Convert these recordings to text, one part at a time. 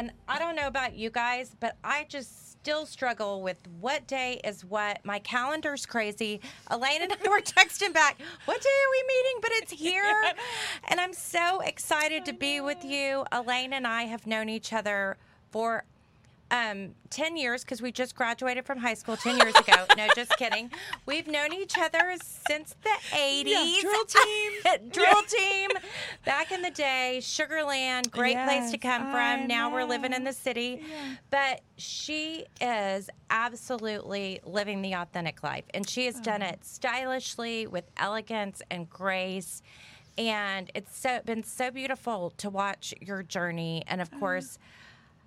And I don't know about you guys, but I just still struggle with what day is what. My calendar's crazy. Elaine and I were texting back, what day are we meeting? But it's here. and I'm so excited to be with you. Elaine and I have known each other for um, 10 years because we just graduated from high school 10 years ago. no, just kidding. We've known each other since the 80s. Yeah, drill team. drill team. Back in the day, Sugar Land, great place to come I from. Now we're living in the city. But she is absolutely living the authentic life. And she has done it stylishly with elegance and grace. And it's so been so beautiful to watch your journey. And of course,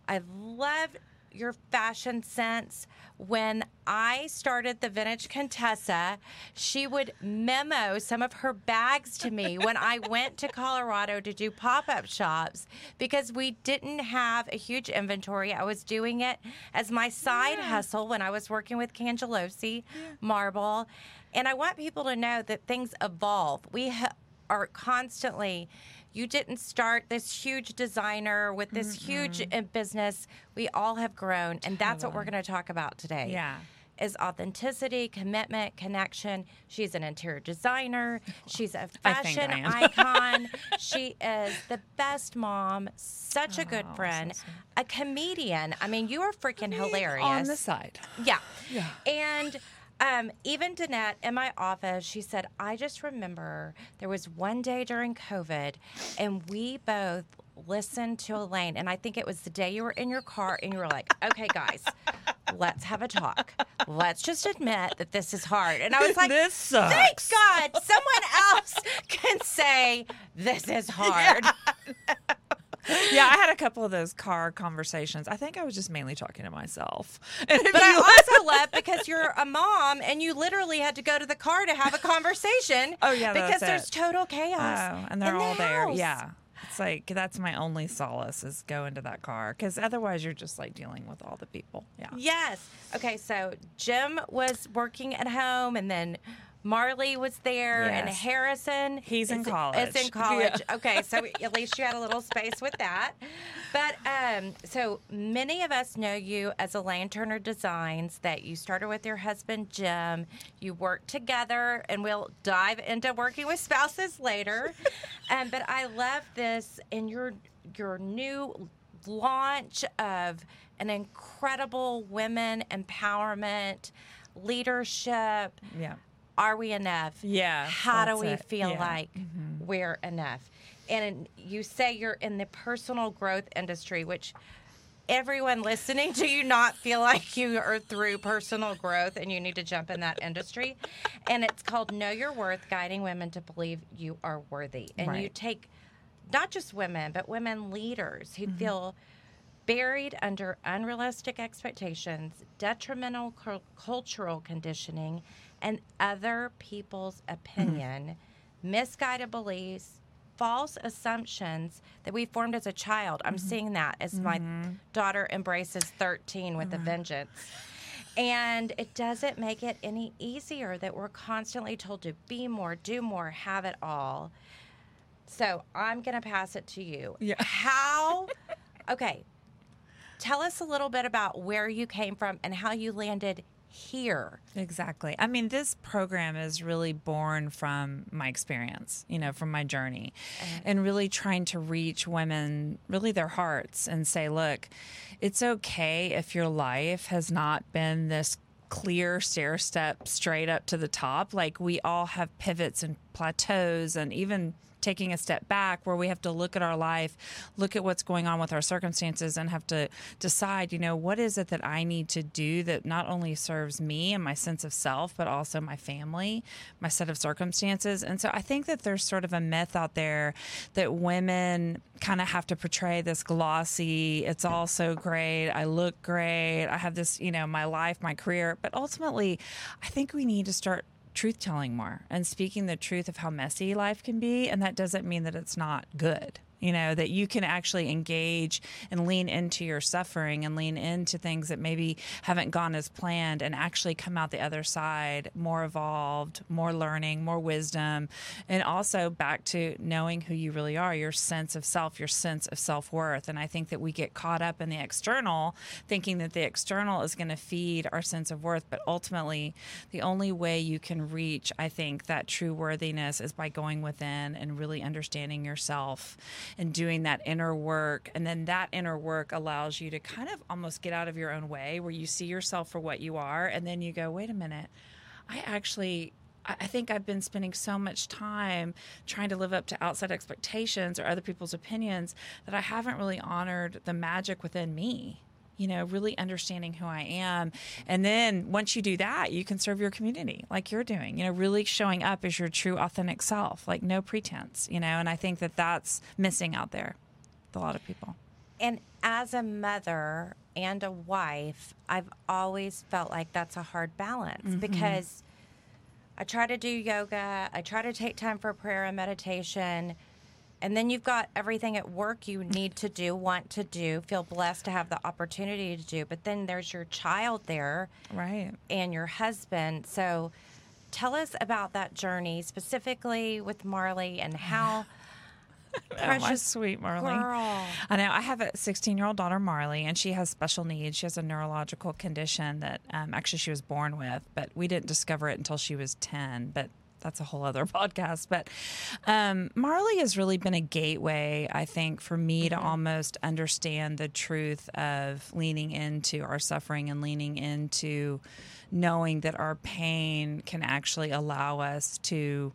I love your fashion sense. When I started the Vintage Contessa, she would memo some of her bags to me when I went to Colorado to do pop up shops because we didn't have a huge inventory. I was doing it as my side hustle when I was working with Cangelosi Marble. And I want people to know that things evolve. We ha- are constantly you didn't start this huge designer with this huge uh, business. We all have grown and that's what we're going to talk about today Yeah. is authenticity commitment connection. She's an interior designer. She's a fashion icon. She is the best mom such a good Oh, so friend a comedian. I mean you are freaking hilarious On the side. Yeah. Yeah. And um, even Danette in my office, she said, I just remember there was one day during COVID, and we both listened to Elaine. And I think it was the day you were in your car, and you were like, okay, guys, let's have a talk. Let's just admit that this is hard. And I was like, This sucks. Thank God someone else can say, this is hard. Yeah, I had a couple of those car conversations. I think I was just mainly talking to myself. But I also love because you're a mom and you literally had to go to the car to have a conversation. Oh, yeah, because there's it. total chaos. Oh, and they're in the all there. Yeah. It's like that's my only solace is go into that car because otherwise you're just like dealing with all the people. Yeah. Yes. Okay, so Jim was working at home and then Marley was there and Harrison He's in college. Is in college. Yeah. Okay, so at least you had a little space with that. But um, so many of us know you as Elaine Turner Designs. That you started with your husband Jim. You worked together, and we'll dive into working with spouses later. um, but I love this in your your new launch of an incredible women empowerment leadership Yeah. Are we enough? Yeah, How do we it. feel Yeah. like we're enough? And you say you're in the personal growth industry, which everyone listening to you not feel like you are through personal growth and you need to jump in that industry. And it's called Know Your Worth, guiding women to believe you are worthy. And you take not just women, but women leaders Mm-hmm. who feel buried under unrealistic expectations, detrimental cul- cultural conditioning, and other people's mm-hmm. opinion, misguided beliefs, false assumptions that we formed as a child. I'm mm-hmm. seeing that as my mm-hmm. daughter embraces 13 with a vengeance. And it doesn't make it any easier that we're constantly told to be more, do more, have it all. So I'm going to pass it to you. Yeah. How, okay, tell us a little bit about where you came from and how you landed here. Exactly. I mean, this program is really born from my experience, you know, from my journey, uh-huh. and really trying to reach women, really their hearts, and say, look, it's okay if your life has not been this clear stair step straight up to the top. Like, we all have pivots and plateaus, and even taking a step back where we have to look at our life, look at what's going on with our circumstances, and have to decide, you know, what is it that I need to do that not only serves me and my sense of self, but also my family, my set of circumstances. And so I think that there's sort of a myth out there that women kind of have to portray this glossy, it's all so great, I look great, I have this, you know, my life, my career. But ultimately, I think we need to start truth telling more and speaking the truth of how messy life can be and that doesn't mean that it's not good you know, that you can actually engage and lean into your suffering and lean into things that maybe haven't gone as planned and actually come out the other side more evolved, more learning, more wisdom, and also back to knowing who you really are, your sense of self, your sense of self worth. And I think that we get caught up in the external, thinking that the external is going to feed our sense of worth. But ultimately, the only way you can reach, I think, that true worthiness is by going within and really understanding yourself and doing that inner work. And then that inner work allows you to kind of almost get out of your own way where you see yourself for what you are. And then you go, wait a minute, I actually I think I've been spending so much time trying to live up to outside expectations or other people's opinions that I haven't really honored the magic within me. You know, really understanding who I am. And then once you do that, you can serve your community like you're doing, you know, really showing up as your true, authentic self, like no pretense, you know. And I think that that's missing out there with a lot of people. And as a mother and a wife, I've always felt like that's a hard balance mm-hmm. because I try to do yoga, I try to take time for prayer and meditation. And then you've got everything at work you need to do, want to do, feel blessed to have the opportunity to do. But then there's your child there. Right. And your husband. So tell us about that journey, specifically with Marley and how. oh, my sweet Marley. Girl. I know. I have a 16 year old daughter, Marley, and she has special needs. She has a neurological condition that um, actually she was born with, but we didn't discover it until she was 10. But that's a whole other podcast. But um, Marley has really been a gateway, I think, for me mm-hmm. to almost understand the truth of leaning into our suffering and leaning into knowing that our pain can actually allow us to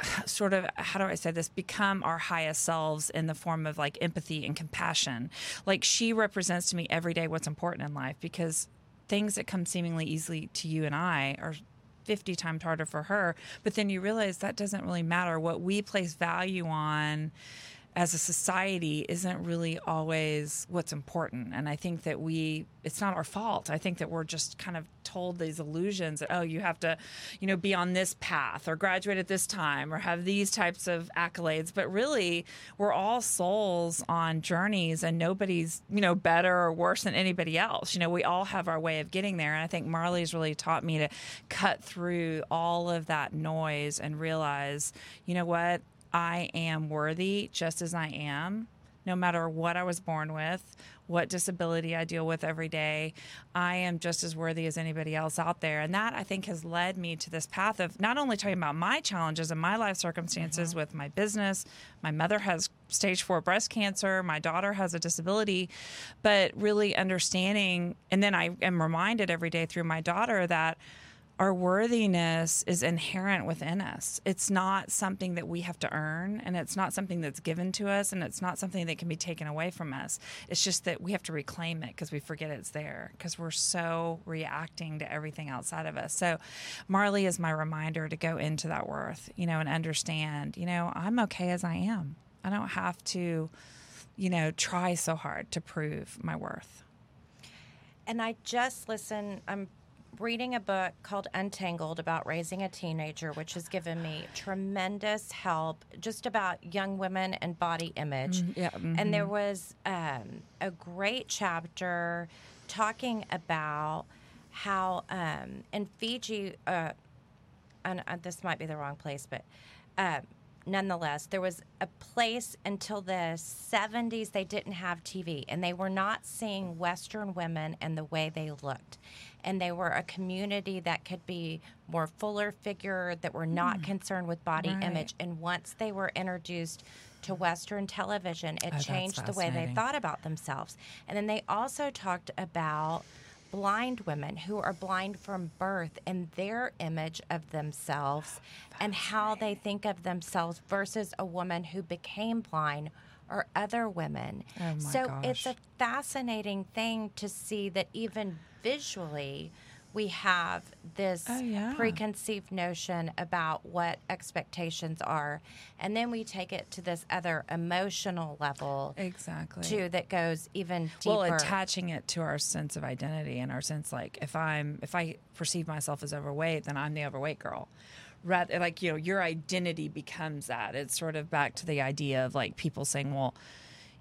sort of how do I say this become our highest selves in the form of like empathy and compassion. Like she represents to me every day what's important in life because things that come seemingly easily to you and I are 50 times harder for her. But then you realize that doesn't really matter. What we place value on as a society isn't really always what's important. And I think that we, it's not our fault. I think that we're just kind of told these illusions that, oh, you have to, you know, be on this path or graduate at this time or have these types of accolades. But really, we're all souls on journeys and nobody's, you know, better or worse than anybody else. You know, we all have our way of getting there. And I think Marley's really taught me to cut through all of that noise and realize, you know what? I am worthy just as I am, no matter what I was born with, what disability I deal with every day. I am just as worthy as anybody else out there. And that I think has led me to this path of not only talking about my challenges and my life circumstances mm-hmm. with my business, my mother has stage four breast cancer, my daughter has a disability, but really understanding. And then I am reminded every day through my daughter that our worthiness is inherent within us. It's not something that we have to earn, and it's not something that's given to us, and it's not something that can be taken away from us. It's just that we have to reclaim it because we forget it's there because we're so reacting to everything outside of us. So, Marley is my reminder to go into that worth, you know, and understand, you know, I'm okay as I am. I don't have to, you know, try so hard to prove my worth. And I just listen, I'm reading a book called Untangled about raising a teenager, which has given me tremendous help just about young women and body image. Mm, yeah, mm-hmm. And there was um, a great chapter talking about how um, in Fiji, uh, and uh, this might be the wrong place, but uh, nonetheless, there was a place until the 70s they didn't have TV and they were not seeing Western women and the way they looked and they were a community that could be more fuller figure that were not mm. concerned with body right. image and once they were introduced to western television it oh, changed the way they thought about themselves and then they also talked about blind women who are blind from birth and their image of themselves and how they think of themselves versus a woman who became blind or other women. Oh so gosh. it's a fascinating thing to see that even visually, we have this oh, yeah. preconceived notion about what expectations are and then we take it to this other emotional level exactly too that goes even deeper well attaching it to our sense of identity and our sense like if i'm if i perceive myself as overweight then i'm the overweight girl rather like you know your identity becomes that. It's sort of back to the idea of like people saying well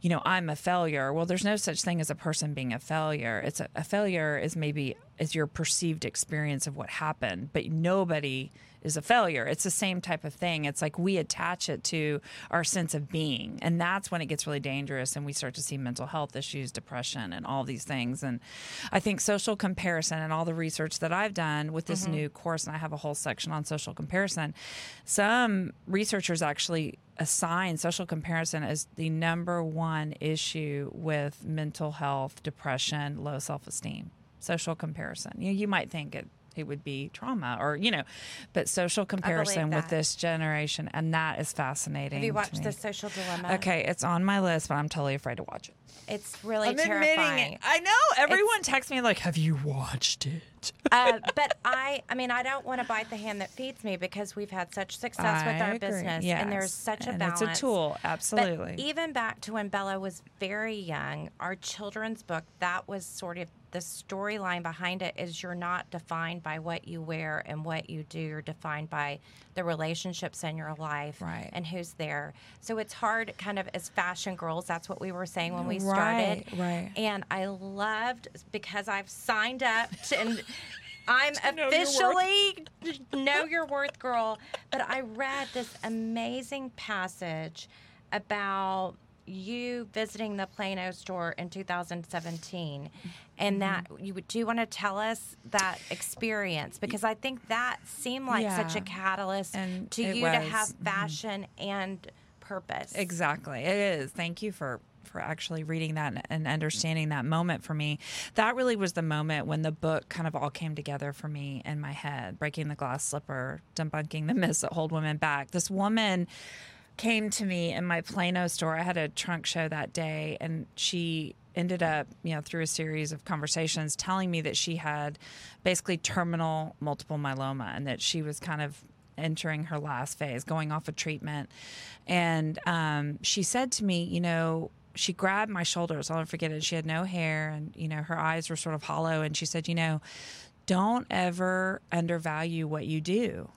you know i'm a failure. Well there's no such thing as a person being a failure. It's a, a failure is maybe is your perceived experience of what happened but nobody is a failure. It's the same type of thing. It's like we attach it to our sense of being. And that's when it gets really dangerous and we start to see mental health issues depression and all these things. And i think social comparison and all the research that i've done with this mm-hmm. new course and i have a whole section on social comparison some researchers actually assign social comparison as the number one issue with mental health, depression, low self esteem. Social comparison. You, know, you might think it it would be trauma or you know but social comparison with this generation and that is fascinating Have you watched. The Social Dilemma? okay it's on my list but i'm totally afraid to watch it It's really i'm terrifying. admitting it i know everyone texts me like have you watched it uh, but I, I mean, I don't want to bite the hand that feeds me because we've had such success with our agree. business, Yes. and there's such a And balance. it's a tool But absolutely even back to when Bella was very young, our children's book, that was sort of the storyline behind it is you're not defined by what you wear and what you do. You're defined by the relationships in your life Right. and who's there. So it's hard, kind of, as fashion girls. That's what we were saying when we started. Right, right. And I loved because I've signed up to, and I'm know your officially know your worth girl. But I read this amazing passage about you visiting the Plano store in 2017 Mm-hmm. and that you would- do you want to tell us that experience because I think that seemed like such a catalyst And to you to was. have Mhm. fashion and purpose. Exactly. It is. Thank you for for actually reading that and- and understanding that moment for me. That really was the moment when the book kind of all came together for me in my head. Breaking the glass slipper, debunking the myths that hold women back. This woman came to me in my Plano store. I had a trunk show that day and she ended up, you know, through a series of conversations telling me that she had basically terminal multiple myeloma and that she was kind of entering her last phase, going off of treatment. And um, she said to me, you know, she grabbed my shoulders. I'll never forget it. She had no hair and, you know, her eyes were sort of hollow. And she said, you know, don't ever undervalue what you do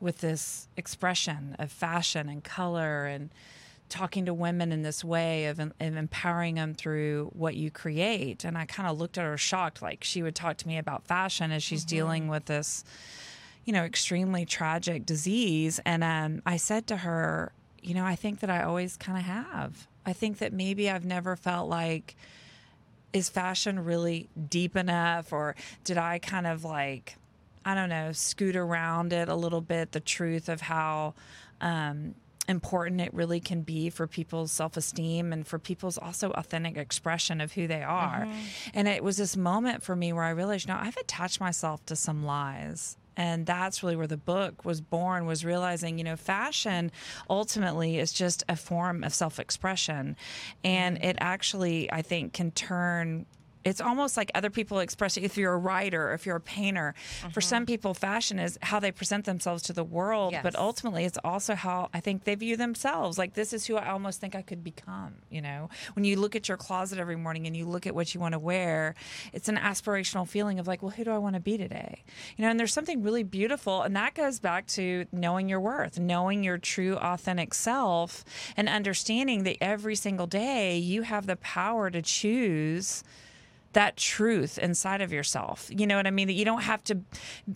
with this expression of fashion and color and talking to women in this way of, of empowering them through what you create. And I kind of looked at her shocked, like she would talk to me about fashion as she's dealing with this, you know, extremely tragic disease. And um, I said to her, you know, I think that I always kind of have. I think that maybe I've never felt like, is fashion really deep enough or did I kind of like I don't know, scoot around it a little bit, the truth of how um, important it really can be for people's self esteem and for people's also authentic expression of who they are. And it was this moment for me where I realized, you know, I've attached myself to some lies. And that's really where the book was born, was realizing, you know, fashion ultimately is just a form of self expression. And it actually, I think, can turn it's almost like other people express it. if you're a writer if you're a painter for mm-hmm. some people fashion is how they present themselves to the world but ultimately it's also how i think they view themselves. Like this is who i almost think i could become you know? When you look at your closet every morning and you look at what you want to wear it's an aspirational feeling of like well who do i want to be today? You know and there's something really beautiful and that goes back to knowing your worth knowing your true authentic self and understanding that every single day you have the power to choose that truth inside of yourself. You know what I mean? That you don't have to,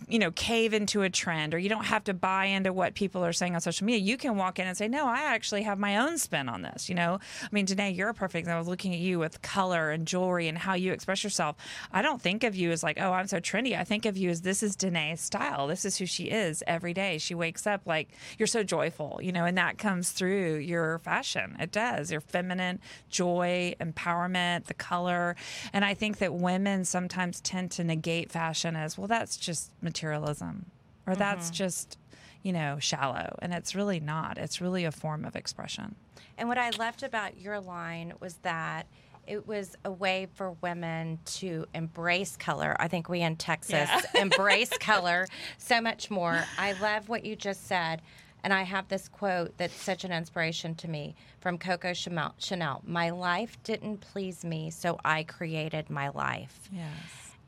you know, cave into a trend or you don't have to buy into what people are saying on social media. You can walk in and say, no, I actually have my own spin on this. You know, I mean, Danae, you're a perfect example. I was looking at you with color and jewelry and how you express yourself. I don't think of you as like, oh, I'm so trendy. I think of you as this is Danae's style. This is who she is every day. She wakes up like, you're so joyful, you know, and that comes through your fashion. It does. Your feminine joy, empowerment, the color. And I think that women sometimes tend to negate fashion as, well, that's just materialism or that's mm-hmm. just, you know, shallow. And it's really not. It's really a form of expression. And what I loved about your line was that it was a way for women to embrace color. I think we in Texas embrace color so much more. I love what you just said. And I have this quote that's such an inspiration to me from Coco Chanel. My life didn't please me, so I created my life. Yes.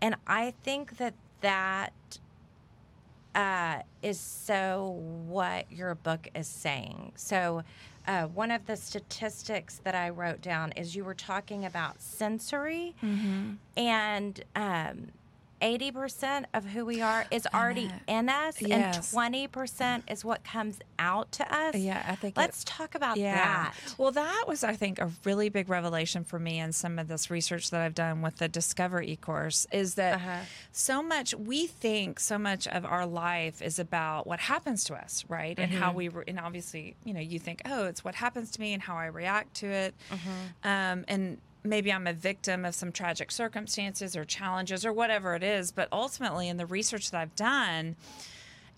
And I think that that uh, is so what your book is saying. So, uh, one of the statistics that I wrote down is you were talking about sensory, and um, 80% of who we are is already in us, Yes. and 20% is what comes out to us. Yeah, I think Let's talk about that. Well, that was, I think, a really big revelation for me in some of this research that I've done with the Discover e course is that Uh-huh. so much, we think so much of our life is about what happens to us, right? And Mm-hmm. how we, re- and obviously, you know, you think, oh, it's what happens to me and how I react to it. Mm-hmm. Um, and maybe I'm a victim of some tragic circumstances or challenges or whatever it is. But ultimately, in the research that I've done,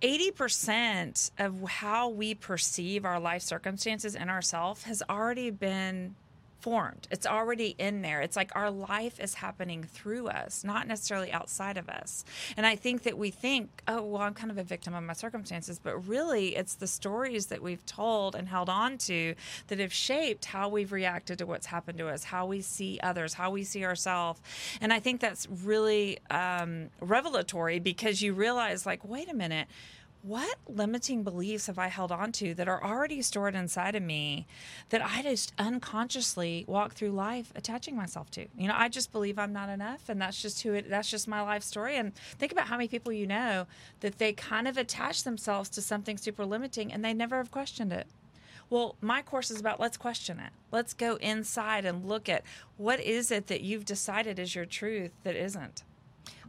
80% of how we perceive our life circumstances and ourselves has already been formed. It's already in there. It's like our life is happening through us, not necessarily outside of us. And I think that we think, oh, well, I'm kind of a victim of my circumstances, but really it's the stories that we've told and held on to that have shaped how we've reacted to what's happened to us, how we see others, how we see ourselves. And I think that's really um, revelatory because you realize, like, wait a minute what limiting beliefs have I held on to that are already stored inside of me that I just unconsciously walk through life attaching myself to? You know, I just believe I'm not enough and that's just who it that's just my life story. And think about how many people you know that they kind of attach themselves to something super limiting and they never have questioned it. Well, my course is about let's question it. Let's go inside and look at what is it that you've decided is your truth that isn't.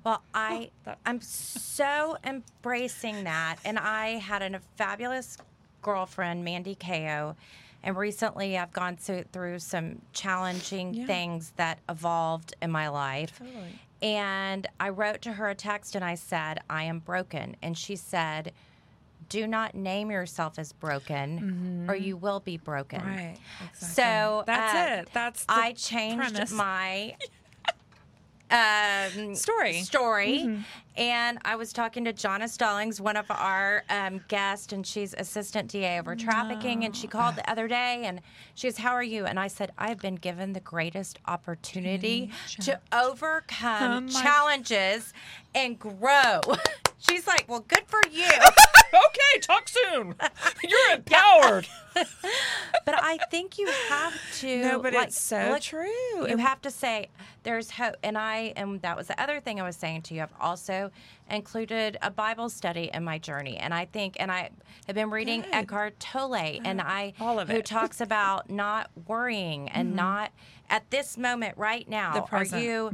Well, I I'm so embracing that, and I had a fabulous girlfriend, Mandy Ko, and recently I've gone through, through some challenging Yeah. things that evolved in my life. Totally. And I wrote to her a text and I said, I am broken. And she said, Do not name yourself as broken or you will be broken. Mm-hmm. Right. Exactly. So that's uh, it. That's I changed premise. my um, Story. Mm-hmm. Story, and I was talking to Jonna Stallings, one of our um, guests, and she's assistant DA over trafficking. And she called the other day, and she goes, "How are you?" And I said, "I have been given the greatest opportunity to overcome Oh, challenges and grow." she's like, "Well, good for you." okay, talk soon. You're empowered. but I think you have to. No, but like, it's so look- true. You have to say there's hope, and I and that was the other thing I was saying to you. I've also included a Bible study in my journey, and I think, and I have been reading Good. Eckhart Tolle, and I all of who it. Mm-hmm. talks about not worrying and not at this moment right now. The are you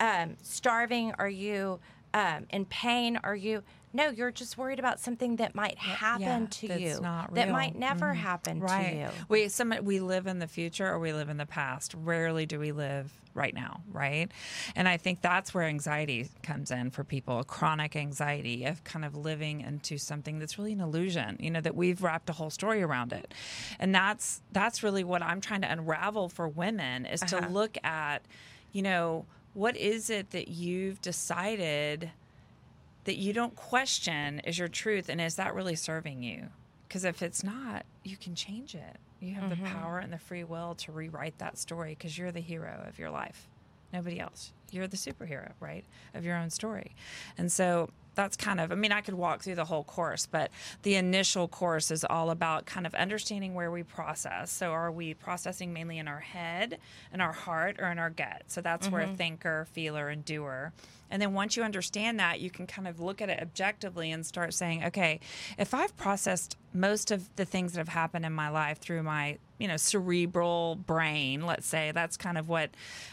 um, starving? Are you um, in pain? Are you? No, you're just worried about something that might happen yeah, to that's you that might never happen to you. We some we live in the future or we live in the past. Rarely do we live right now, right? And I think that's where anxiety comes in for people, chronic anxiety of kind of living into something that's really an illusion, you know, that we've wrapped a whole story around it. And that's that's really what I'm trying to unravel for women is to Uh-huh. look at, you know, what is it that you've decided that you don't question is your truth and is that really serving you? Because if it's not you can change it. You have the mm-hmm. power and the free will to rewrite that story because you're the hero of your life. Nobody else. You're the superhero right of your own story. And so that's kind of i mean i could walk through the whole course but the initial course is all about kind of understanding where we process. So are we processing mainly in our head in our heart or in our gut? So that's where mm-hmm. thinker feeler and doer. And then once you understand that, you can kind of look at it objectively and start saying, okay, if I've processed most of the things that have happened in my life through my, you know, cerebral brain, let's say, that's kind of what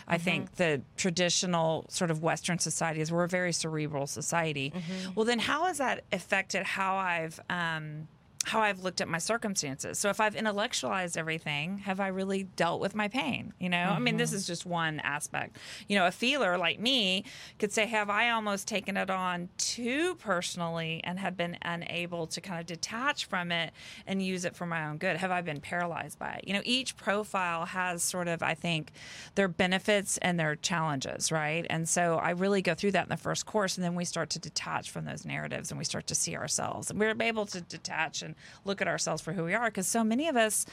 I think the traditional sort of Western society is. We're a very cerebral society. Well, then how has that affected how I've, um, how I've looked at my circumstances. So if I've intellectualized everything, have I really dealt with my pain? You know, I mean, this mm-hmm. is just one aspect. You know, a feeler like me could say, have I almost taken it on too personally and have been unable to kind of detach from it and use it for my own good? Have I been paralyzed by it? You know, each profile has sort of, I think, their benefits and their challenges, right? And so I really go through that in the first course, and then we start to detach from those narratives and we start to see ourselves. And we're able to detach and look at ourselves for who we are. Because so many of us,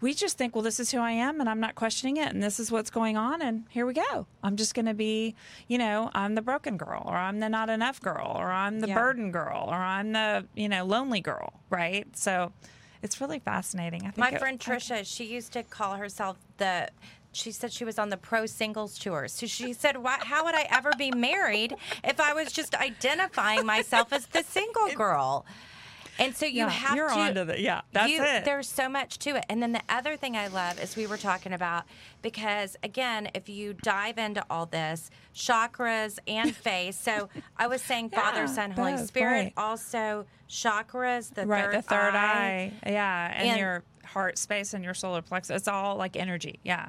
we just think, well, this is who I am, and I'm not questioning it, and this is what's going on, and here we go. I'm just going to be, you know, I'm the broken girl, or I'm the not enough girl, or I'm the Yeah. burden girl, or I'm the, you know, lonely girl, right? So it's really fascinating. I think My it- friend Trisha, she used to call herself the. She said she was on the pro singles tour. So she said, Why, "How would I ever be married if I was just identifying myself as the single girl?" And so you Yeah, have you're to. onto the- yeah, that's you- it. There's so much to it. And then the other thing I love is we were talking about because again, if you dive into all this, chakras and face. So I was saying Father, Yeah, Son, Holy both, Spirit. right. Also chakras, the right third the third eye. eye, yeah and, And- your heart space and your solar plexus it's all like energy yeah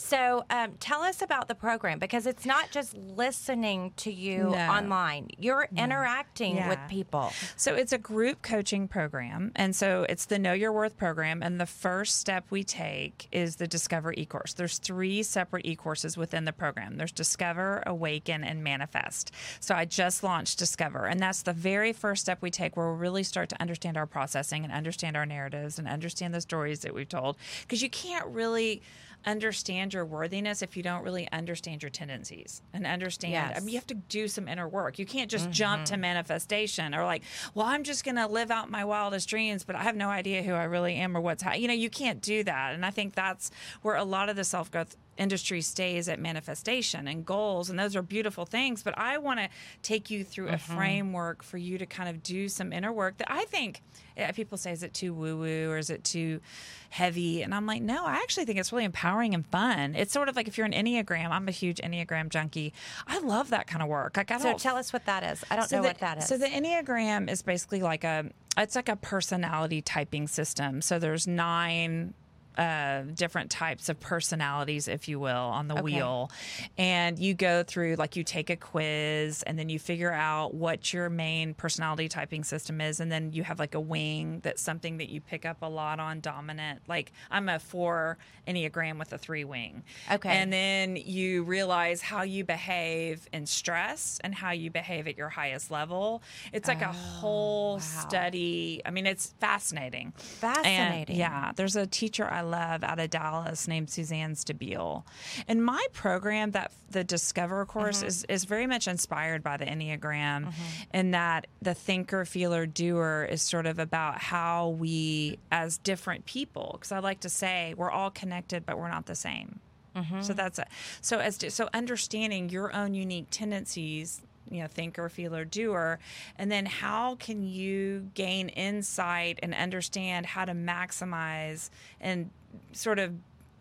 So um, tell us about the program because it's not just listening to you No. online. You're interacting with people. So it's a group coaching program. And so it's the Know Your Worth program. And the first step we take is the Discover e course. There's three separate e courses within the program there's Discover, Awaken, and Manifest. So I just launched Discover. And that's the very first step we take where we really start to understand our processing and understand our narratives and understand the stories that we've told. Because you can't really understand your worthiness if you don't really understand your tendencies and understand I mean, you have to do some inner work you can't just jump to mm-hmm. manifestation or like well i'm just going to live out my wildest dreams but i have no idea who i really am or what's ha-. you know you can't do that and i think that's where a lot of the self-growth industry stays at manifestation and goals and those are beautiful things but i want to take you through a mm-hmm. framework for you to kind of do some inner work that i think yeah, people say is it too woo woo or is it too heavy and i'm like no i actually think it's really empowering and fun it's sort of like if you're an enneagram i'm a huge enneagram junkie i love that kind of work like i So tell us what that is. I don't know the, what that is. So the Enneagram is basically like a it's like a personality typing system. So there's nine uh, different types of personalities, if you will, on the Okay. wheel. And you go through, like, you take a quiz and then you figure out what your main personality typing system is. And then you have like a wing that's something that you pick up a lot on dominant. Like, I'm a four Enneagram with a three wing. Okay. And then you realize how you behave in stress and how you behave at your highest level. It's like a whole study. I mean, it's fascinating. Fascinating. And, yeah. There's a teacher I love out of Dallas named Suzanne Stabile. And my program, that the Discover course, mm-hmm. is, is very much inspired by the Enneagram mm-hmm. in that the thinker, feeler, doer is sort of about how we, as different people, because I like to say we're all connected, but we're not the same. Mm-hmm. So that's it. So as to, so understanding your own unique tendencies, you know, thinker, feeler, doer, and then how can you gain insight and understand how to maximize and sort of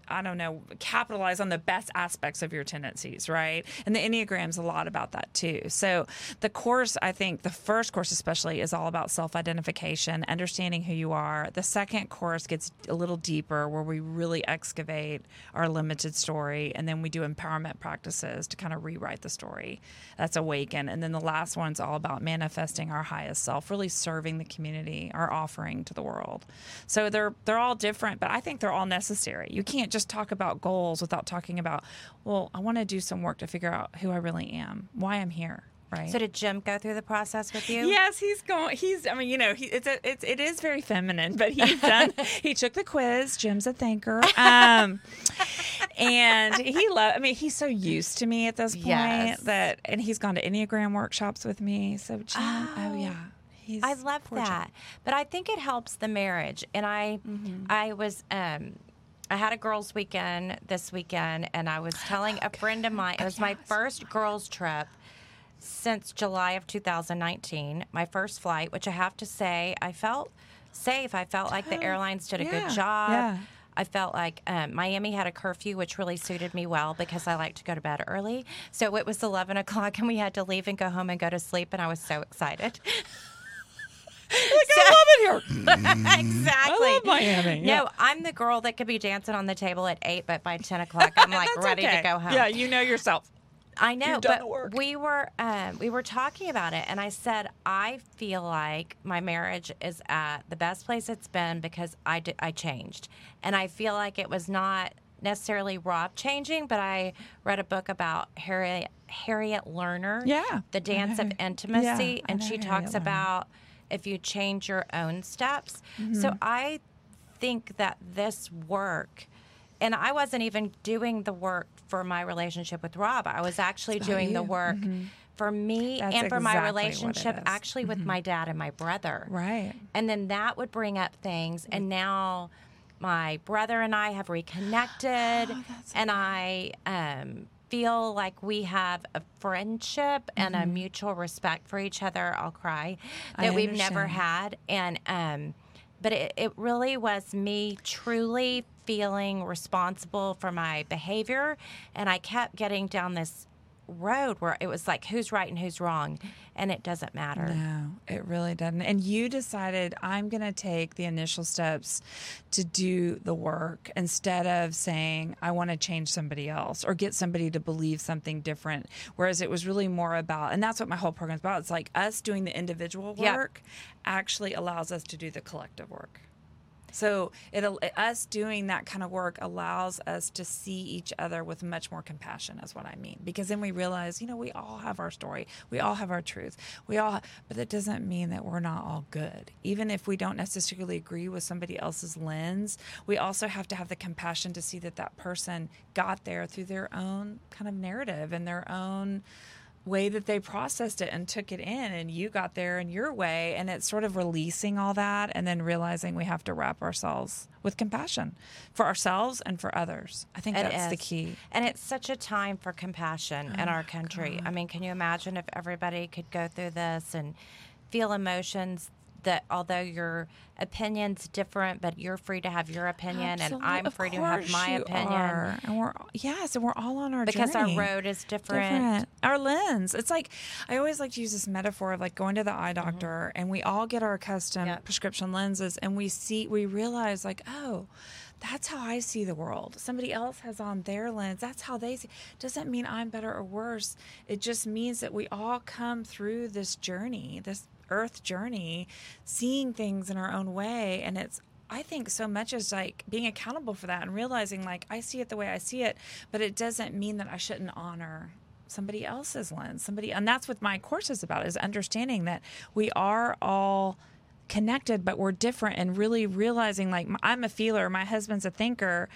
I don't know, capitalize on the best aspects of your tendencies, right? And the Enneagram's a lot about that too. So the course, I think the first course especially is all about self-identification, understanding who you are. The second course gets a little deeper where we really excavate our limited story and then we do empowerment practices to kind of rewrite the story. That's awaken. And then the last one's all about manifesting our highest self, really serving the community, our offering to the world. So they're they're all different, but I think they're all necessary. You can't just talk about goals without talking about, well, I want to do some work to figure out who I really am, why I'm here, right? so did Jim go through the process with you? Yes, he's going. He's. I mean, you know, he, it's a, it's it is very feminine, but he's done. he took the quiz. Jim's a thinker, um, and he love. I mean, he's so used to me at this point Yes. that, and he's gone to enneagram workshops with me. So Jim, oh, yeah, he's. I love poor Jim. that. But I think it helps the marriage. And I Mm-hmm. I was um I had a girls' weekend this weekend and I was telling a friend of mine it was my first girls' trip since July of 2019, my first flight, which I have to say I felt safe. I felt like the airlines did a Yeah, good job. yeah. I felt like um, Miami had a curfew, which really suited me well because I like to go to bed early. So it was 11 o'clock, and we had to leave and go home and go to sleep, and I was so excited. I love it here. exactly. I love Miami. Yeah. No, I'm the girl that could be dancing on the table at eight, but by 10 o'clock, I'm like ready okay. to go home. Yeah, you know yourself. I know, but we were um, we were talking about it, and I said I feel like my marriage is at the best place it's been because I did, I changed, and I feel like it was not necessarily Rob changing, but I read a book about Harriet Harriet Lerner, Yeah, the dance of intimacy, Yeah, and she Harriet talks Lerner. about if you change your own steps. Mm-hmm. So I think that this work, and I wasn't even doing the work for my relationship with Rob. I was actually doing the you. work for me That's and for my exactly it relationship actually with my dad and my brother. Right. And then that would bring up things. And now my brother and I have reconnected. Oh, and I um, feel like we have a friendship and a mutual respect for each other. I'll cry Mm-hmm. That we've never had. And, um, but it, it really was me truly feeling responsible for my behavior. And I kept getting down this road where it was like, who's right and who's wrong. And it doesn't matter. No, it really doesn't. And you decided I'm going to take the initial steps to do the work instead of saying I want to change somebody else or get somebody to believe something different. Whereas it was really more about, and that's what my whole program's about. It's like us doing the individual Yep. work actually allows us to do the collective work. So it us doing that kind of work allows us to see each other with much more compassion. Is what I mean. Because then we realize, you know, we all have our story, we all have our truth, we all. But that doesn't mean that we're not all good. Even if we don't necessarily agree with somebody else's lens, we also have to have the compassion to see that that person got there through their own kind of narrative and their own way that they processed it and took it in and you got there in your way and it's sort of releasing all that and then realizing we have to wrap ourselves with compassion for ourselves and for others. I think It that's the key. And it's such a time for compassion oh in Oh, our country. I mean, can you imagine if everybody could go through this and feel emotions that although your opinion's different, but you're free to have your opinion and I'm free to have my opinion are. and we're yes and we're all on our because our road is different. different. Our lens. It's like I always like to use this metaphor of like going to the eye doctor and we all get our custom Mm-hmm. Yep. prescription lenses and we see we realize like, oh, that's how I see the world. Somebody else has on their lens. That's how they see. Doesn't mean I'm better or worse. It just means that we all come through this journey, this earth journey, seeing things in our own way and it's I think so much is like being accountable for that and realizing like I see it the way I see it, but it doesn't mean that I shouldn't honor somebody else's lens. Somebody and that's what my course is about is understanding that we are all connected but we're different and really realizing like I'm a feeler, my husband's a thinker,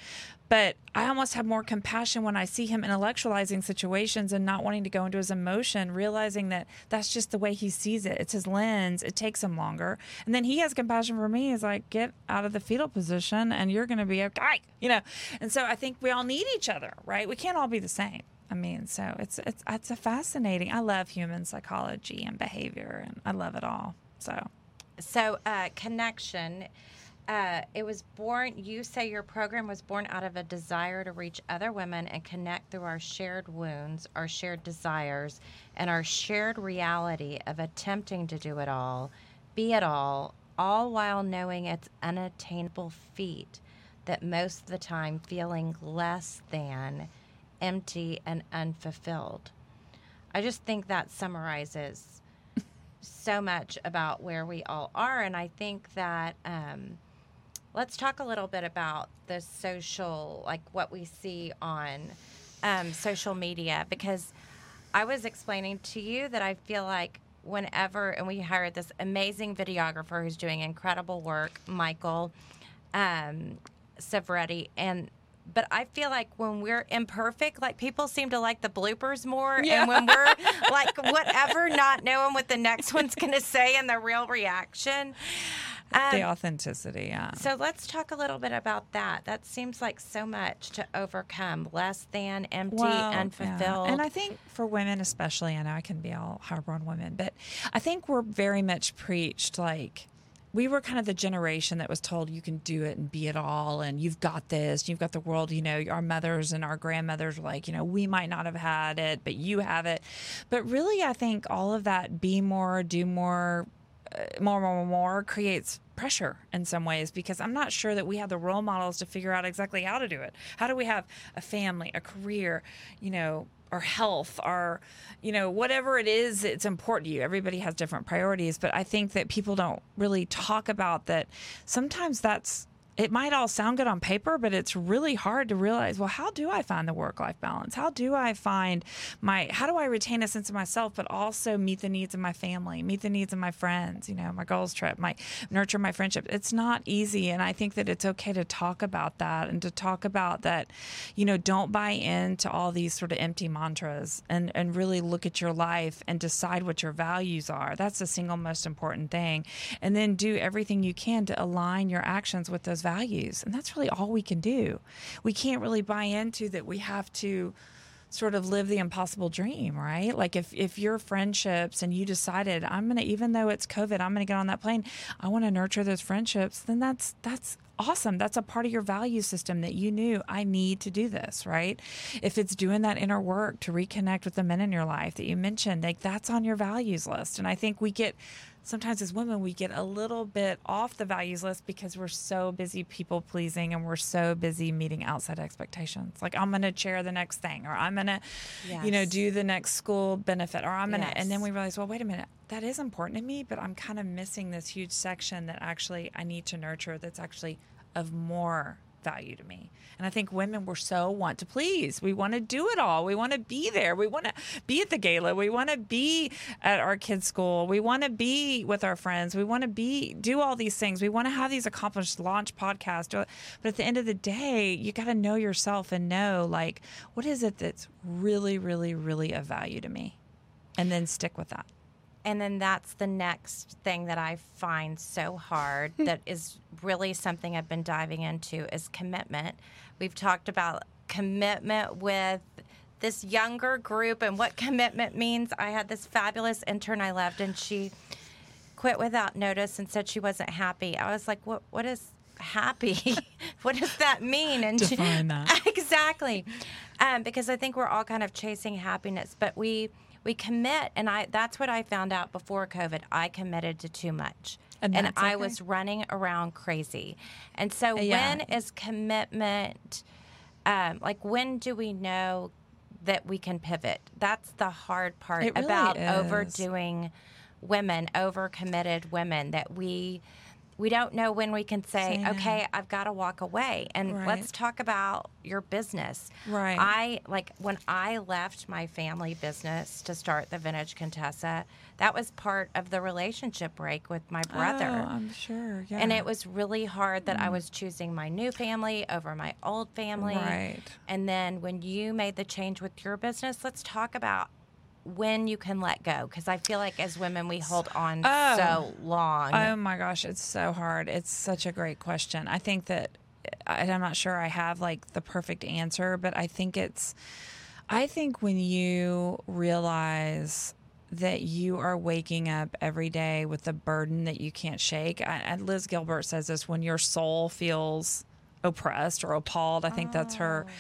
but I almost have more compassion when I see him intellectualizing situations and not wanting to go into his emotion, realizing that that's just the way he sees it. It's his lens. It takes him longer. And then he has compassion for me. He's like, get out of the fetal position and you're going to be okay. You know? And so I think we all need each other, right? We can't all be the same. I mean, so it's, it's, it's a fascinating, I love human psychology and behavior and I love it all. So So, uh, connection. Uh, it was born, you say your program was born out of a desire to reach other women and connect through our shared wounds, our shared desires, and our shared reality of attempting to do it all, be it all, all while knowing it's unattainable feat that most of the time feeling less than, empty, and unfulfilled. I just think that summarizes so much about where we all are. And I think that um, let's talk a little bit about the social, like what we see on um, social media, because I was explaining to you that I feel like whenever, and we hired this amazing videographer who's doing incredible work, Michael um, and but I feel like when we're imperfect, like people seem to like the bloopers more, and when we're like whatever, not knowing what the next one's going to say and the real reaction. the Um, authenticity, yeah. so let's talk a little bit about that. That seems like so much to overcome. Less than, empty, Well, yeah. unfulfilled. And I think for women, especially, I know I can be all hard on women, but I think we're very much preached like we were kind of the generation that was told you can do it and be it all and you've got this, you've got the world. You know, our mothers and our grandmothers were like, you know, we might not have had it, but you have it. But really, I think all of that be more, do more, uh, more, more, more creates pressure in some ways because I'm not sure that we have the role models to figure out exactly how to do it. How do we have a family, a career, you know, our health, our, you know, whatever it is, it's important to you. Everybody has different priorities, but I think that people don't really talk about that. Sometimes that's it might all sound good on paper, but it's really hard to realize, well, how do I find the work life balance? How do I find my, how do I retain a sense of myself, but also meet the needs of my family, meet the needs of my friends, you know, my goals trip, my nurture my friendship? It's not easy. And I think that it's okay to talk about that and to talk about that, you know, don't buy into all these sort of empty mantras and, and really look at your life and decide what your values are. That's the single most important thing. And then do everything you can to align your actions with those values values. And that's really all we can do. We can't really buy into that we have to sort of live the impossible dream, right? Like if if your friendships and you decided I'm going to even though it's covid, I'm going to get on that plane, I want to nurture those friendships, then that's that's awesome. That's a part of your value system that you knew I need to do this, right? If it's doing that inner work to reconnect with the men in your life that you mentioned, like that's on your values list. And I think we get sometimes as women we get a little bit off the values list because we're so busy people pleasing and we're so busy meeting outside expectations like i'm going to chair the next thing or i'm going to yes. you know do the next school benefit or i'm going to yes. and then we realize well wait a minute that is important to me but i'm kind of missing this huge section that actually i need to nurture that's actually of more value to me. And I think women were so want to please. We want to do it all. We want to be there. We want to be at the gala. We want to be at our kids' school. We want to be with our friends. We want to be do all these things. We want to have these accomplished launch podcasts. But at the end of the day, you got to know yourself and know like what is it that's really, really, really of value to me, and then stick with that and then that's the next thing that I find so hard hmm. that is really something I've been diving into is commitment. We've talked about commitment with this younger group and what commitment means. I had this fabulous intern I loved and she quit without notice and said she wasn't happy. I was like, "What what is happy? what does that mean?" And Define she, that. exactly. Um, because I think we're all kind of chasing happiness, but we we commit and i that's what i found out before covid i committed to too much and, and i okay. was running around crazy and so yeah. when is commitment um, like when do we know that we can pivot that's the hard part really about is. overdoing women overcommitted women that we we don't know when we can say, okay, I've got to walk away. And right. let's talk about your business. Right. I like when I left my family business to start the Vintage Contessa, that was part of the relationship break with my brother. Oh, I'm sure. Yeah. And it was really hard that mm. I was choosing my new family over my old family. Right. And then when you made the change with your business, let's talk about when you can let go because i feel like as women we hold on oh. so long. Oh my gosh it's so hard. It's such a great question. I think that i'm not sure i have like the perfect answer but i think it's i think when you realize that you are waking up every day with a burden that you can't shake and liz gilbert says this when your soul feels oppressed or appalled. I think oh. that's her. Oh.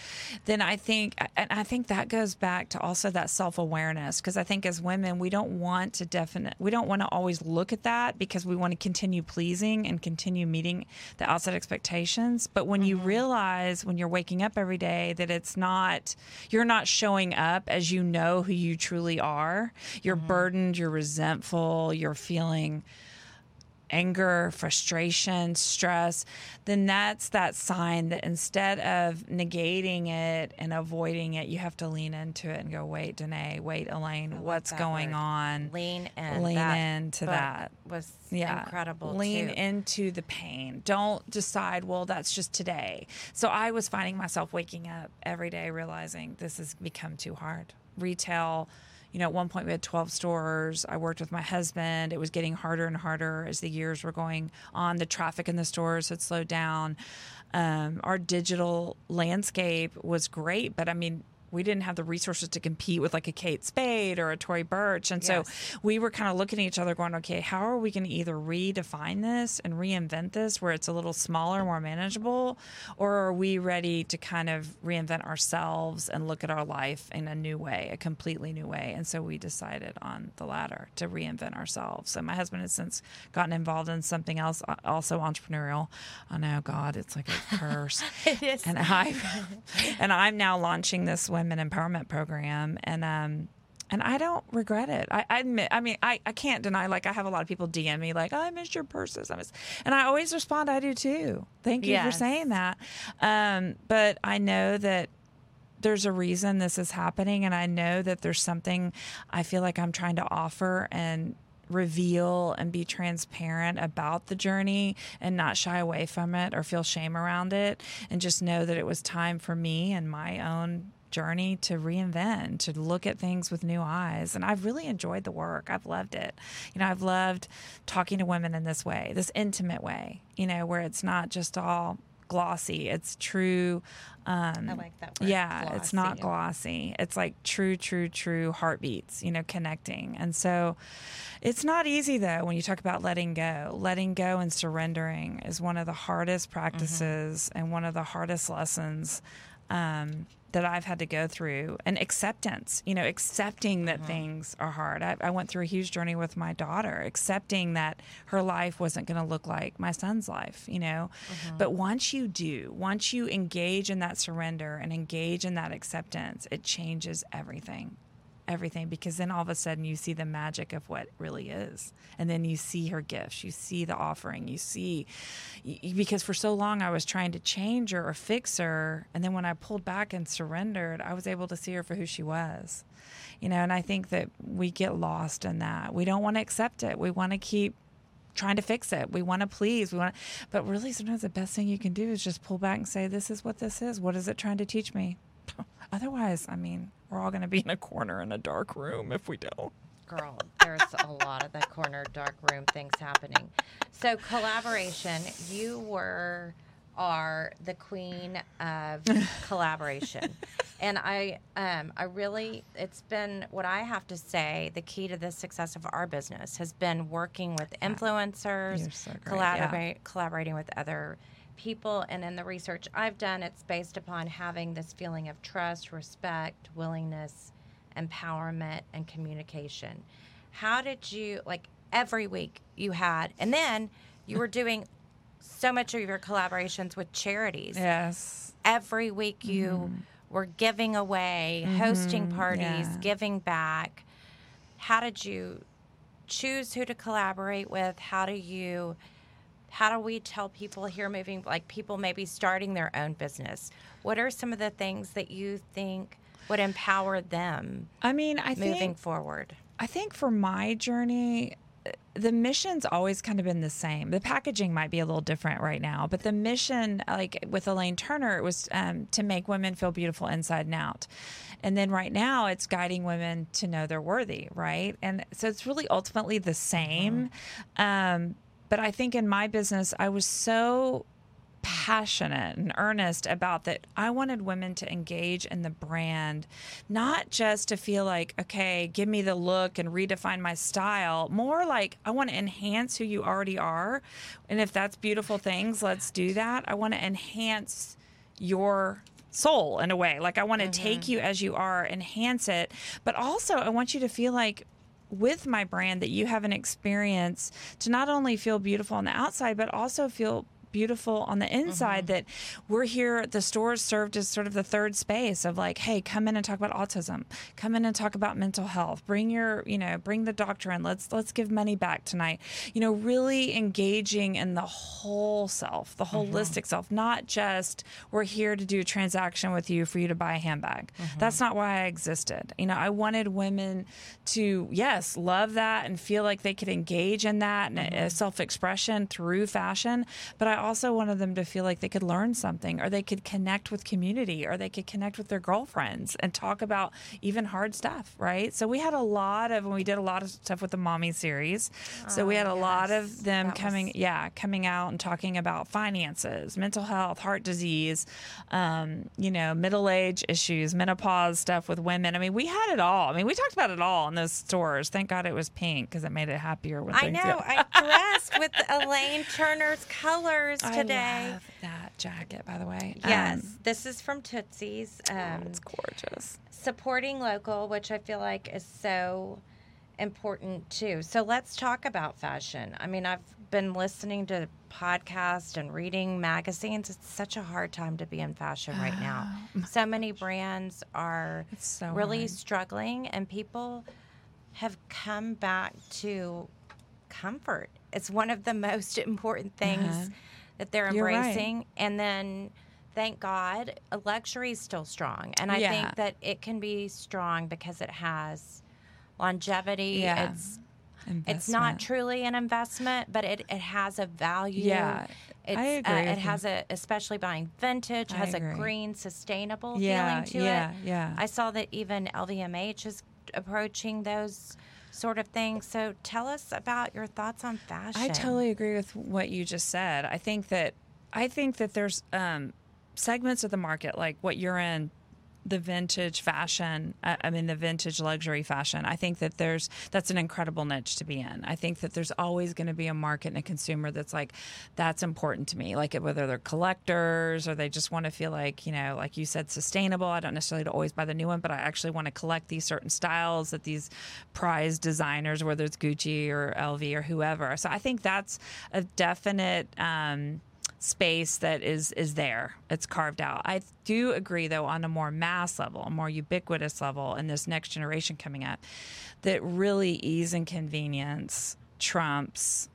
Then I think, and I think that goes back to also that self awareness because I think as women we don't want to definite, we don't want to always look at that because we want to continue pleasing and continue meeting the outside expectations. But when mm-hmm. you realize when you're waking up every day that it's not, you're not showing up as you know who you truly are. You're mm-hmm. burdened. You're resentful. You're feeling anger, frustration, stress, then that's that sign that instead of negating it and avoiding it, you have to lean into it and go, wait, Danae, wait, Elaine, what's going word. on? Lean in. Lean that into that. Was yeah. incredible. Lean too. into the pain. Don't decide, well, that's just today. So I was finding myself waking up every day realizing this has become too hard. Retail you know, at one point we had 12 stores. I worked with my husband. It was getting harder and harder as the years were going on. The traffic in the stores had slowed down. Um, our digital landscape was great, but I mean, we didn't have the resources to compete with like a Kate Spade or a Tory Burch. And yes. so we were kind of looking at each other going, okay, how are we going to either redefine this and reinvent this where it's a little smaller, more manageable? Or are we ready to kind of reinvent ourselves and look at our life in a new way, a completely new way? And so we decided on the latter to reinvent ourselves. And my husband has since gotten involved in something else, uh, also entrepreneurial. I know, God, it's like a curse. it is. And I, and I'm now launching this women empowerment program, and um, And I don't regret it. I, I admit, I mean, I, I can't deny, like, I have a lot of people DM me, like, oh, I miss your purses. I miss, and I always respond, I do too. Thank you for saying that. Um, but I know that there's a reason this is happening and i know that there's something i feel like i'm trying to offer and reveal and be transparent about the journey and not shy away from it or feel shame around it and just know that it was time for me and my own journey to reinvent to look at things with new eyes. And i've really enjoyed the work. I've loved it. You know i've loved talking to women in this way this intimate way you know where it's not just all glossy. It's true um, I like that word, yeah it's not glossy. glossy. It's like true true true heartbeats you know connecting. And so it's not easy though when you talk about letting go. Letting go and surrendering is one of the hardest practices and one of the hardest lessons um, that I've had to go through and acceptance, you know, accepting that mm-hmm. things are hard. I, I went through a huge journey with my daughter, accepting that her life wasn't going to look like my son's life, you know. Mm-hmm. But once you do, once you engage in that surrender and engage in that acceptance, it changes everything. Everything, because then all of a sudden you see the magic of what really is. And then you see her gifts, you see the offering, you see, because for so long I was trying to change her or fix her. And then when I pulled back and surrendered, I was able to see her for who she was. You know, and I think that we get lost in that. We don't want to accept it. We want to keep trying to fix it. We want to please. We want to, but really sometimes the best thing you can do is just pull back and say, this is what this is. What is it trying to teach me? Otherwise, I mean, we're all going to be in a corner in a dark room if we don't. Girl, there's a lot of the corner dark room things happening. So collaboration, you were are the queen of collaboration. And I um I really it's been what I have to say, the key to the success of our business has been working with influencers, so great, collaborate collaborating with other people and in the research I've done it's based upon having this feeling of trust, respect, willingness, empowerment and communication. How did you like every week you had and then you were doing so much of your collaborations with charities. Yes. Every week you mm-hmm. were giving away, mm-hmm. hosting parties, yeah. giving back. How did you choose who to collaborate with? How do you how do we tell people here moving like people maybe starting their own business? What are some of the things that you think would empower them I mean, I moving think forward? I think for my journey, the mission's always kind of been the same. The packaging might be a little different right now, but the mission, like with Elaine Turner, it was um, to make women feel beautiful inside and out. And then right now, it's guiding women to know they're worthy, right? And so it's really ultimately the same. Um, but I think in my business, I was so passionate and earnest about that I wanted women to engage in the brand, not just to feel like, okay, give me the look and redefine my style, more like I want to enhance who you already are. And if that's beautiful things, let's do that. I want to enhance your soul in a way. Like I want to mm-hmm. take you as you are, enhance it, but also I want you to feel like with my brand that you have an experience to not only feel beautiful on the outside but also feel beautiful on the inside mm-hmm. that we're here the stores served as sort of the third space of like hey come in and talk about autism. Come in and talk about mental health. Bring your you know bring the doctor in. Let's let's give money back tonight. You know really engaging in the whole self the mm-hmm. holistic self not just we're here to do a transaction with you for you to buy a handbag. Mm-hmm. That's not why i existed. You know i wanted women to yes love that and feel like they could engage in that and uh, self-expression through fashion but i also wanted them to feel like they could learn something or they could connect with community or they could connect with their girlfriends and talk about even hard stuff right? So we had a lot of when we did a lot of stuff with the mommy series. So we Oh, had a lot of them That coming was- yeah coming out and talking about finances mental health heart disease um, you know middle age issues menopause stuff with women. I mean we had it all. I mean we talked about it all in those stores. Thank god it was pink because it made it happier when I know. I dressed with Elaine Turner's colors today. I love that jacket by the way Yes, Um, this is from Tootsie's. Um, it's gorgeous supporting local, which I feel like is so important too. So let's talk about fashion. I mean, I've been listening to podcasts and reading magazines. It's such a hard time to be in fashion right now. so many brands are so really hard. struggling, and people have come back to comfort. It's one of the most important things Uh-huh. That they're You're right. embracing. And then, thank God, luxury is still strong. And I Yeah. think that it can be strong because it has longevity. Yeah. It's it's not truly an investment, but it, it has a value. Yeah, it's, I agree Uh, it has a, especially buying vintage, I has a green, sustainable Yeah, feeling to yeah, it. yeah. I saw that even LVMH is approaching those sort of thing. So tell us about your thoughts on fashion. I totally agree with what you just said. I think that I think that there's um, segments of the market like what you're in, the vintage fashion. I I mean, the vintage luxury fashion. I think that there's that's an incredible niche to be in. I think that there's always going to be a market and a consumer that's like, that's important to me. Like whether they're collectors or they just want to feel like you know, like you said, sustainable. I don't necessarily always buy the new one, but I actually want to collect these certain styles that these prized designers, whether it's Gucci or LV or whoever. So I think that's a definite. Um, space that is is there it's carved out i do agree though on a more mass level a more ubiquitous level in this next generation coming up that really ease and convenience trumps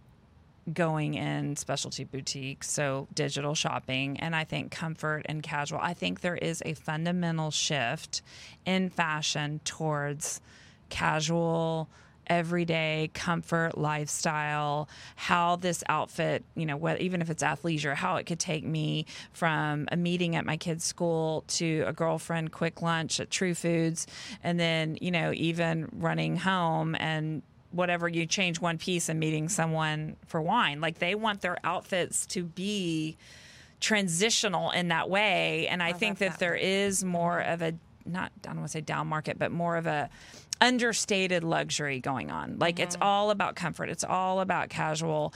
going in specialty boutiques, so digital shopping, and I think comfort and casual. I think there is a fundamental shift in fashion towards casual, everyday comfort lifestyle. How this outfit, you know, what, even if it's athleisure, how it could take me from a meeting at my kid's school to a girlfriend quick lunch at True Foods, and then you know even running home and whatever you change one piece and meeting someone for wine. Like they want their outfits to be transitional in that way. And I, think that, that there is more mm-hmm. of a not I don't want to say down market, but more of a understated luxury going on. Like it's all about comfort. It's all about casual.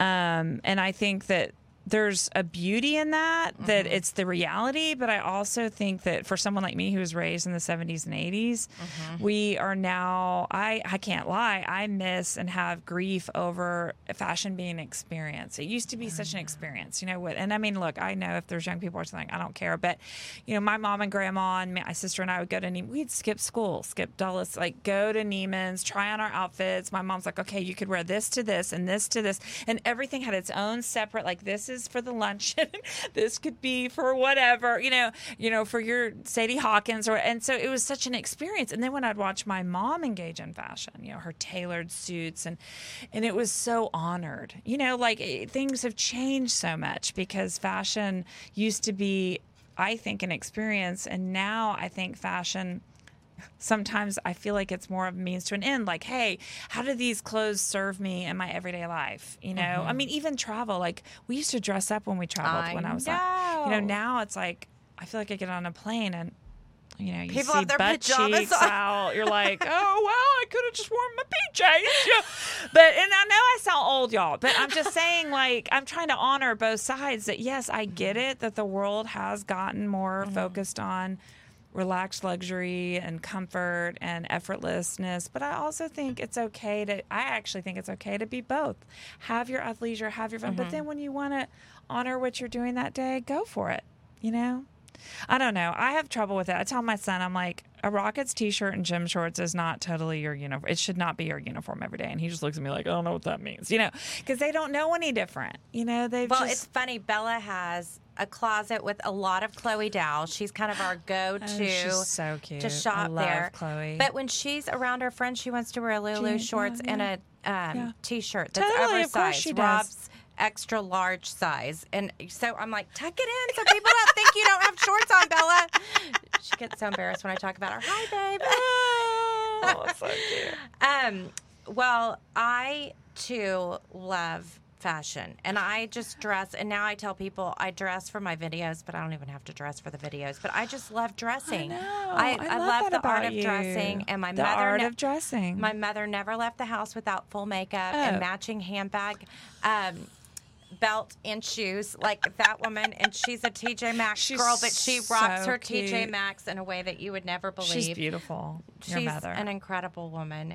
Um, and I think that there's a beauty in that that mm-hmm. it's the reality but i also think that for someone like me who was raised in the 70s and 80s mm-hmm. we are now i i can't lie i miss and have grief over fashion being an experience. It used to be such an mm. experience you know what and i mean look i know if there's young people or something i don't care but you know my mom and grandma and my sister and i would go to Ne- we'd skip school skip dulles like go to neiman's try on our outfits. My mom's like okay you could wear this to this and this to this and everything had its own separate like this is for the luncheon. This could be for whatever you know you know for your sadie hawkins or and so it was such an experience. And then when i'd watch my mom engage in fashion you know her tailored suits and and it was so honored. You know like it, things have changed so much because fashion used to be i think an experience. And now i think fashion sometimes I feel like it's more of a means to an end. Like, hey, how do these clothes serve me in my everyday life? You know, I mm-hmm. mean, even travel. Like, we used to dress up when we traveled I when I was, like, you know, know. now it's like I feel like I get on a plane and. You know, you People see have their butt pajamas cheeks on. out. You're like, oh well, I could have just worn my PJs. Yeah. But and I know I sound old, y'all. But I'm just saying, like, I'm trying to honor both sides. That yes, I get mm-hmm. it that the world has gotten more mm-hmm. focused on relaxed luxury and comfort and effortlessness. But I also think it's okay to, I actually think it's okay to be both. Have your athleisure, have your fun. But mm-hmm. then when you want to honor what you're doing that day, go for it, you know? I don't know. I have trouble with it. I tell my son, I'm like, a Rockets t-shirt and gym shorts is not totally your uniform. It should not be your uniform every day. And he just looks at me like, I don't know what that means, you know, because they don't know any different. You know, they've Well, just it's funny. Bella has a closet with a lot of Chloe Dao's. She's kind of our go-to Oh, she's so cute. to shop there. Chloe. But when she's around her friends, she wants to wear Lulu She- shorts yeah, and a um, Yeah. t-shirt that's Totally, oversized. Rob's extra large size, and so I'm like, tuck it in so people don't think you don't have shorts on, Bella. She gets so embarrassed when I talk about her. Hi, babe. oh, so cute. Um, well, I too love fashion and I just dress and now I tell people I dress for my videos, but I don't even have to dress for the videos. But I just love dressing. know. I, I I love the art of you. dressing and my The mother art ne- of dressing. My mother never left the house without full makeup Oh. and matching handbag. Um, Belt and shoes like that woman, and she's a TJ Maxx She's girl, but she rocks so her TJ. Maxx in a way that you would never believe She's beautiful. Your she's mother. an incredible woman.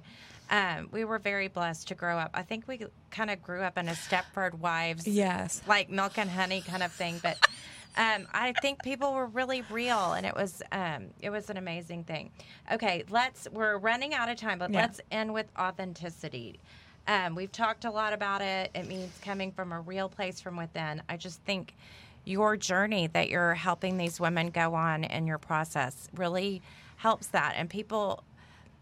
Um, we were very blessed to grow up. I think we kind of grew up in a Stepford Wives, Yes. like milk and honey kind of thing. But um, I think people were really real, and it was um, it was an amazing thing. Okay, let's. We're running out of time, but Yeah. let's end with authenticity. Um, we've talked a lot about it. It means coming from a real place from within. I just think your journey that you're helping these women go on in your process really helps that. And people,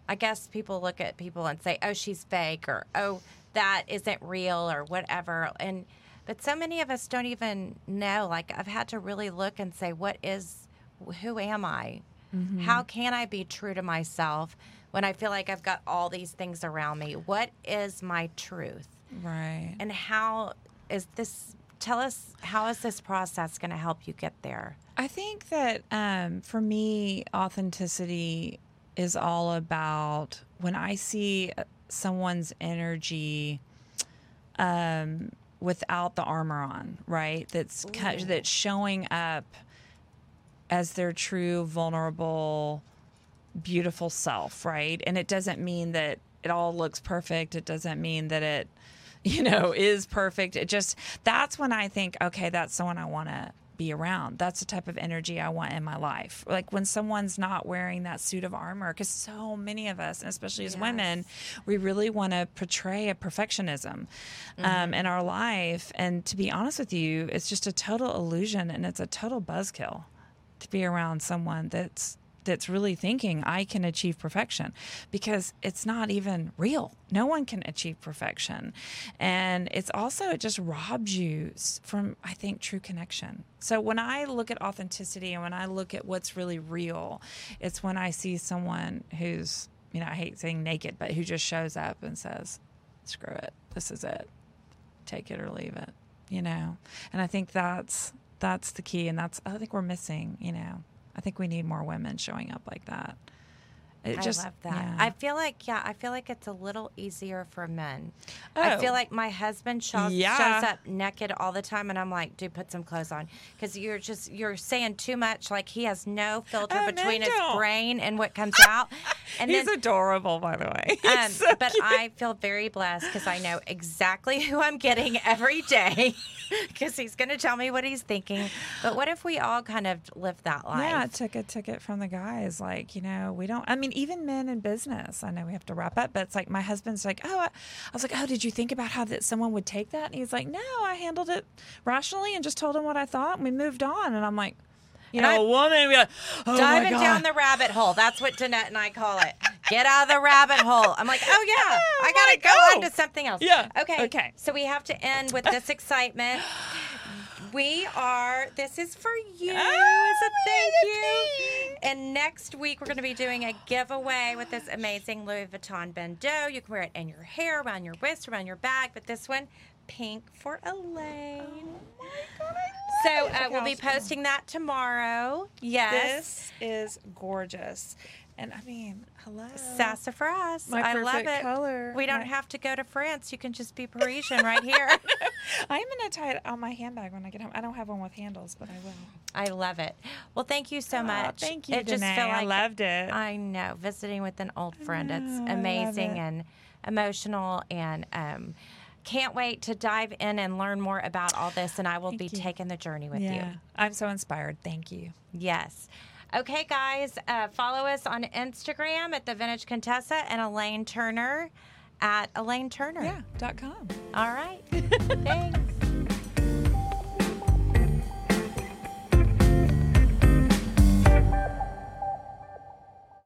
I guess people look at people and say, oh, she's fake or oh, that isn't real or whatever. And, but so many of us don't even know. Like, I've had to really look and say, what is, who am I? How can I be true to myself when I feel like I've got all these things around me? What is my truth? Right. And how is this? Tell us how is this process going to help you get there? I think that um, for me, authenticity is all about when I see uh, someone's energy um, without the armor on, right? That's Ooh. that's showing up as their true, vulnerable, beautiful self, right? And it doesn't mean that it all looks perfect. It doesn't mean that it, you know, is perfect. It just that's when I think, okay, that's someone I want to be around. That's the type of energy I want in my life. Like when someone's not wearing that suit of armor, because so many of us, and especially as women, we really want to portray a perfectionism um, in our life. And to be honest with you, it's just a total illusion and it's a total buzzkill to be around someone that's that's really thinking I can achieve perfection because it's not even real. No one can achieve perfection. And it's also it just robs you from I think true connection. So when I look at authenticity and when I look at what's really real, it's when I see someone who's, you know, I hate saying naked, but who just shows up and says, "Screw it. This is it. Take it or leave it." You know. And I think that's that's the key and that's I think we're missing, you know. I think we need more women showing up like that. It just I love that. yeah. I feel like yeah, I feel like it's a little easier for men. I feel Oh. like my husband shows, Yeah. shows up naked all the time, and I'm like, dude, put some clothes on because you're just you're saying too much. Like he has no filter Oh, between his don't. brain and what comes out. And He's then, adorable, by the way. um, so but cute. I feel very blessed because I know exactly who I'm getting every day because he's going to tell me what he's thinking. But what if we all kind of live that life? Yeah, took a ticket from the guys. Like, you know, we don't, I mean, even men in business, I know we have to wrap up, but it's like my husband's like, oh, I, I was like, oh, did you think about how that someone would take that? And he's like, no, I handled it rationally and just told him what I thought and we moved on. And I'm like, you know, a woman, we like, oh Diving down the rabbit hole. That's what Danette and I call it. Get out of the rabbit hole. I'm like, oh yeah, I gotta go oh. on to something else. Yeah, Okay. okay. So we have to end with this excitement. We are. This is for you as a Oh, thank you. And next week we're going to be doing a giveaway with this amazing Louis Vuitton bandeau. You can wear it in your hair, around your wrist, around your bag. But this one, pink for Elaine. Oh God, So uh, we'll be posting that tomorrow. Yes. This is gorgeous. And I mean, hello. Sassafras. My I love it. color. We don't My- have to go to France. You can just be Parisian right here. I'm going to tie it on my handbag when I get home. I don't have one with handles, but I will. I love it. Well, thank you so Aw, much. thank you, It just felt I loved it. I know visiting with an old friend. know, It's amazing it. and emotional, and um, can't wait to dive in and learn more about all this. And I will be you. taking the journey with yeah. you. I'm so inspired. Thank you. Yes. Okay, guys, uh, follow us on Instagram at the Vintage Contessa and Elaine Turner at Elaine Turner. Yeah. Dot com. All right. Thanks.